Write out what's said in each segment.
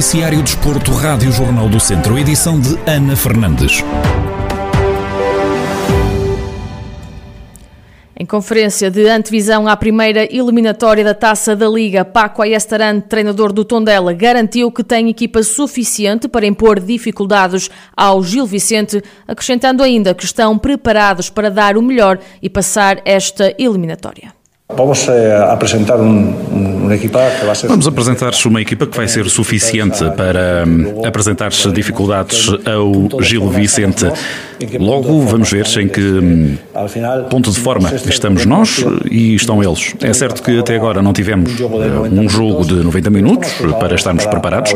Noticiário Desporto, Rádio Jornal do Centro, edição de Ana Fernandes. Em conferência de antevisão à primeira eliminatória da Taça da Liga, Paco Ayestaran, treinador do Tondela, garantiu que tem equipa suficiente para impor dificuldades ao Gil Vicente, acrescentando ainda que estão preparados para dar o melhor e passar esta eliminatória. Vamos eh, apresentar um, uma equipa que vai ser. Vamos apresentar uma equipa que vai ser suficiente para hum, apresentar dificuldades ao Gil Vicente. Logo vamos ver em que hum, ponto de forma estamos nós e estão eles. É certo que até agora não tivemos eh, um jogo de 90 minutos para estarmos preparados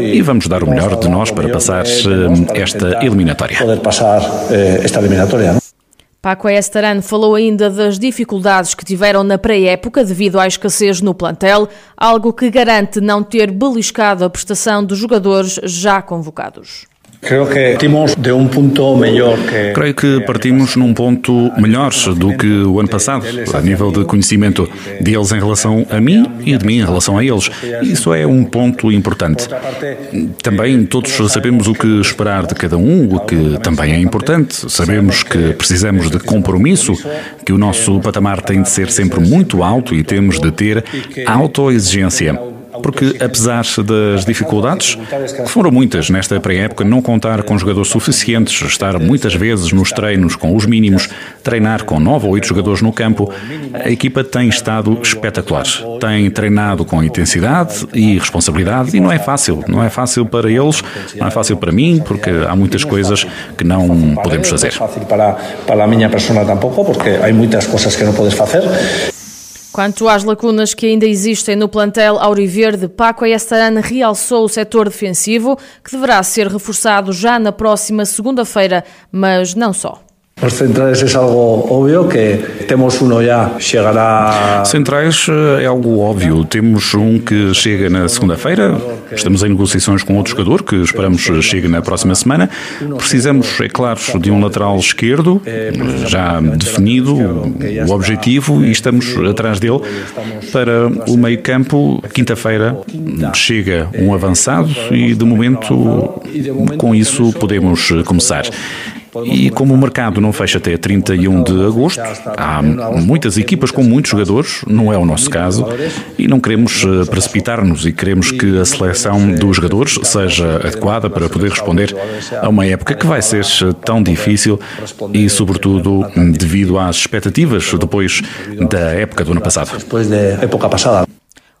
e vamos dar o melhor de nós para passar hum, esta eliminatória. Poder passar eh, esta eliminatória. Paco Estaran falou ainda das dificuldades que tiveram na pré-época devido à escassez no plantel, algo que garante não ter beliscado a prestação dos jogadores já convocados. Creio que partimos um num ponto melhor do que o ano passado, a nível de conhecimento deles em relação a mim e de mim em relação a eles. Isso é um ponto importante. Também todos sabemos o que esperar de cada um, o que também é importante. Sabemos que precisamos de compromisso, que o nosso patamar tem de ser sempre muito alto e temos de ter autoexigência porque apesar das dificuldades, que foram muitas nesta pré-época, não contar com jogadores suficientes, estar muitas vezes nos treinos com os mínimos, treinar com nove ou oito jogadores no campo, a equipa tem estado espetacular. Tem treinado com intensidade e responsabilidade e não é fácil. Não é fácil para eles, não é fácil para mim, porque há muitas coisas que não podemos fazer. É para, para a minha pessoa tampouco, porque há muitas coisas que não podes fazer. Quanto às lacunas que ainda existem no plantel Auriverde, Paco Ayestarana realçou o setor defensivo, que deverá ser reforçado já na próxima segunda-feira, mas não só. Os centrais é algo óbvio que temos um já chegará. Centrais eh, é algo óbvio. Temos um que chega na segunda-feira. Estamos em negociações com outro jogador que esperamos chegue na próxima semana. Precisamos, é claro, de um lateral esquerdo já definido o objetivo e estamos atrás dele para o meio-campo. Quinta-feira chega um avançado e de momento com isso podemos começar. E como o mercado não fecha até 31 de agosto, há muitas equipas com muitos jogadores, não é o nosso caso, e não queremos eh, precipitar-nos e queremos que a seleção dos jogadores seja adequada para poder responder a uma época que vai ser tão difícil e, sobretudo, devido às expectativas depois da época do ano passado.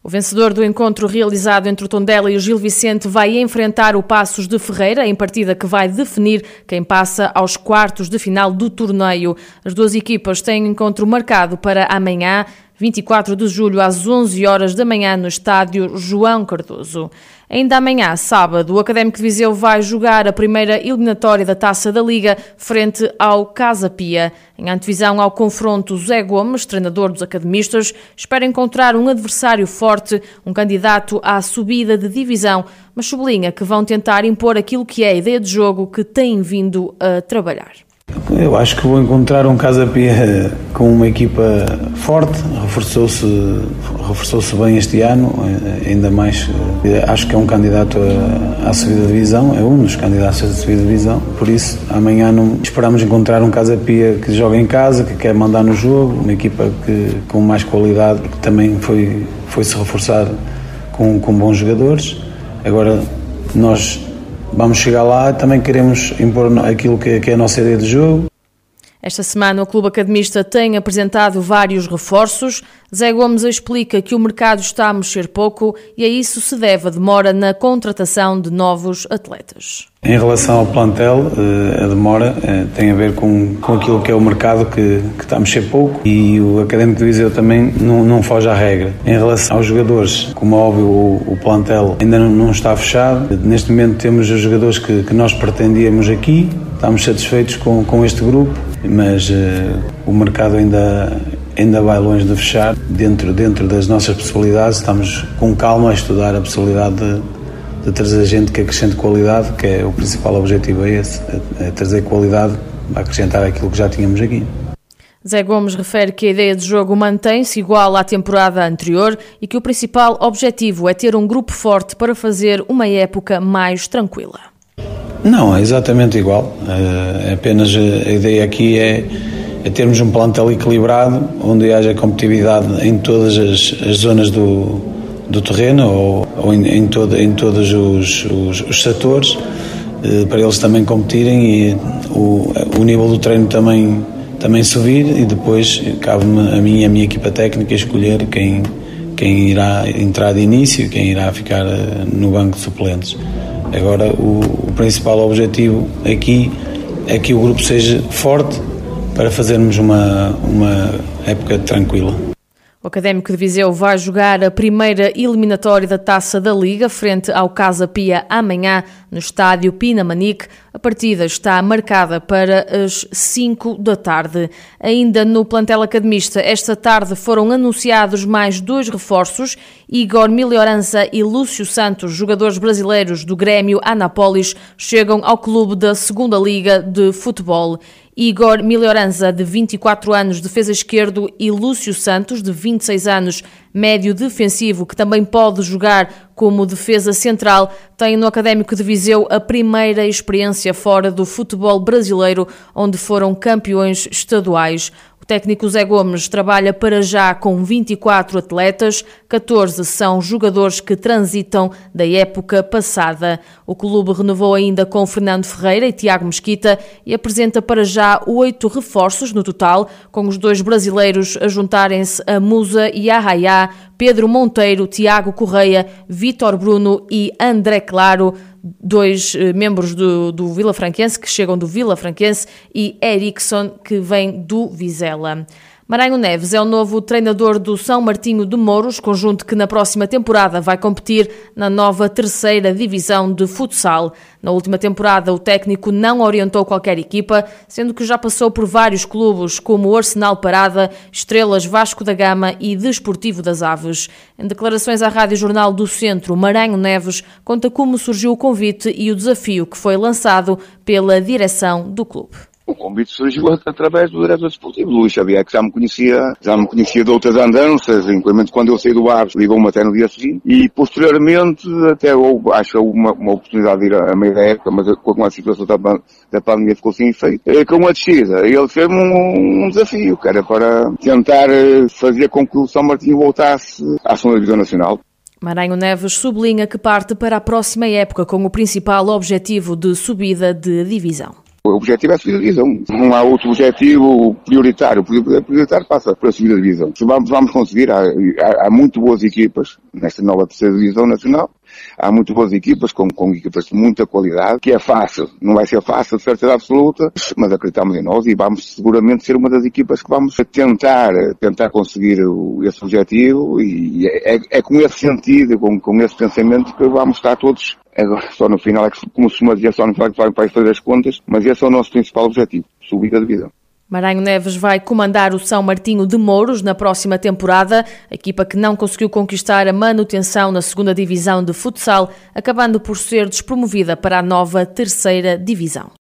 O vencedor do encontro realizado entre o Tondela e o Gil Vicente vai enfrentar o Passos de Ferreira em partida que vai definir quem passa aos quartos de final do torneio. As duas equipas têm encontro marcado para amanhã, 24 de julho, às 11 horas da manhã, no estádio João Cardoso. Ainda amanhã, sábado, o Académico de Viseu vai jogar a primeira eliminatória da Taça da Liga frente ao Casa Pia. Em antevisão ao confronto, Zé Gomes, treinador dos academistas, espera encontrar um adversário forte, um candidato à subida de divisão, mas sublinha que vão tentar impor aquilo que é a ideia de jogo que têm vindo a trabalhar. Eu acho que vou encontrar um Casa Pia com uma equipa forte, reforçou-se reforçou -se bem este ano, ainda mais acho que é um candidato à subida de divisão, é um dos candidatos à subida de divisão, por isso amanhã não esperamos encontrar um Casa Pia que joga em casa, que quer mandar no jogo, uma equipa que, com mais qualidade, que também foi, foi se reforçar com, com bons jogadores. Agora nós vamos chegar lá, também queremos impor aquilo que, que é a nossa ideia de jogo. Esta semana, o Clube Academista tem apresentado vários reforços. Zé Gomes explica que o mercado está a mexer pouco e a isso se deve a demora na contratação de novos atletas. Em relação ao plantel, eh, a demora eh, tem a ver com, com aquilo que é o mercado que, que está a mexer pouco e o Académico de Viseu também não, não foge à regra. Em relação aos jogadores, como é óbvio, o, o plantel ainda não, não, está fechado. Neste momento temos os jogadores que, que nós pretendíamos aqui, estamos satisfeitos com, com este grupo mas uh, o mercado ainda, ainda vai longe de fechar. Dentro, dentro das nossas possibilidades, estamos com calma a estudar a possibilidade de, de trazer gente que acrescente qualidade, que é o principal objetivo é esse, é, é trazer qualidade, acrescentar aquilo que já tínhamos aqui. Zé Gomes refere que a ideia de jogo mantém-se igual à temporada anterior e que o principal objetivo é ter um grupo forte para fazer uma época mais tranquila. Não, é exatamente igual. É apenas a ideia aqui é, é termos um plantel equilibrado, onde haja competitividade em todas as, as zonas do, do terreno ou, ou em, em, todo, em todos os, os, os setores, eh, para eles também competirem e o, o nível do treino também também subir e depois cabe-me a mim e a minha equipa técnica escolher quem, quem irá entrar de início e quem irá ficar eh, no banco de suplentes. Agora, o, o principal objetivo aqui é que o grupo seja forte para fazermos uma, uma época tranquila. O Académico de Viseu vai jogar a primeira eliminatória da Taça da Liga frente ao Casa Pia amanhã no estádio Pinamanique. A partida está marcada para as 5 da tarde. Ainda no plantel academista, esta tarde foram anunciados mais dois reforços. Igor Melhorança e Lúcio Santos, jogadores brasileiros do Grêmio Anápolis, chegam ao clube da Segunda Liga de Futebol. Igor Melhoranza, de 24 anos, defesa esquerdo, e Lúcio Santos, de 26 anos, médio defensivo, que também pode jogar como defesa central, têm no Académico de Viseu a primeira experiência fora do futebol brasileiro, onde foram campeões estaduais. Técnico Zé Gomes trabalha para já com 24 atletas, 14 são jogadores que transitam da época passada. O clube renovou ainda com Fernando Ferreira e Tiago Mesquita e apresenta para já oito reforços no total, com os dois brasileiros a juntarem-se a Musa e a Raiá, Pedro Monteiro, Tiago Correia, Vítor Bruno e André Claro dois eh, membros do, do Vila Franquense que chegam do Vila Franquense e Erickson que vem do Vizela. Maranhão Neves é o novo treinador do São Martinho de Mouros, conjunto que na próxima temporada vai competir na nova terceira divisão de futsal. Na última temporada, o técnico não orientou qualquer equipa, sendo que já passou por vários clubes, como Arsenal Parada, Estrelas Vasco da Gama e Desportivo das Aves. Em declarações à Rádio Jornal do Centro, Maranhão Neves conta como surgiu o convite e o desafio que foi lançado pela direção do clube. O convite surgiu através do diretor desportivo, Luís Xavier, que já me conhecia, já me conhecia de outras andanças, inclusive quando eu saí do Aves, ligou-me até no dia seguinte, e posteriormente até houve, acho uma, uma oportunidade de ir a, a meio da época, mas com a situação da, da pandemia ficou sem efeito, eh, com uma descida. Ele fez-me um, um, desafio, que era para tentar eh, fazer com que o São Martinho voltasse à segunda divisão nacional. Maranhão Neves sublinha que parte para a próxima época com o principal objetivo de subida de divisão. O objetivo é a subida de divisão. Não há outro objetivo prioritário. O prioritário passa para a subida de divisão. Vamos, vamos conseguir, há, há, há muito boas equipas nesta nova terceira divisão nacional. Há muito boas equipas, com, com equipas de muita qualidade, que é fácil. Não vai ser fácil, de certeza absoluta, mas acreditamos em nós e vamos seguramente ser uma das equipas que vamos tentar, tentar conseguir esse objetivo e é, é, é com esse sentido, com, com esse pensamento que vamos estar todos Agora, só no final é que, como se dizer, só no final é que vai fazer as contas, mas esse é o nosso principal objetivo, subir a divisão. Maranhão Neves vai comandar o São Martinho de Mouros na próxima temporada, equipa que não conseguiu conquistar a manutenção na segunda divisão de futsal, acabando por ser despromovida para a nova terceira divisão.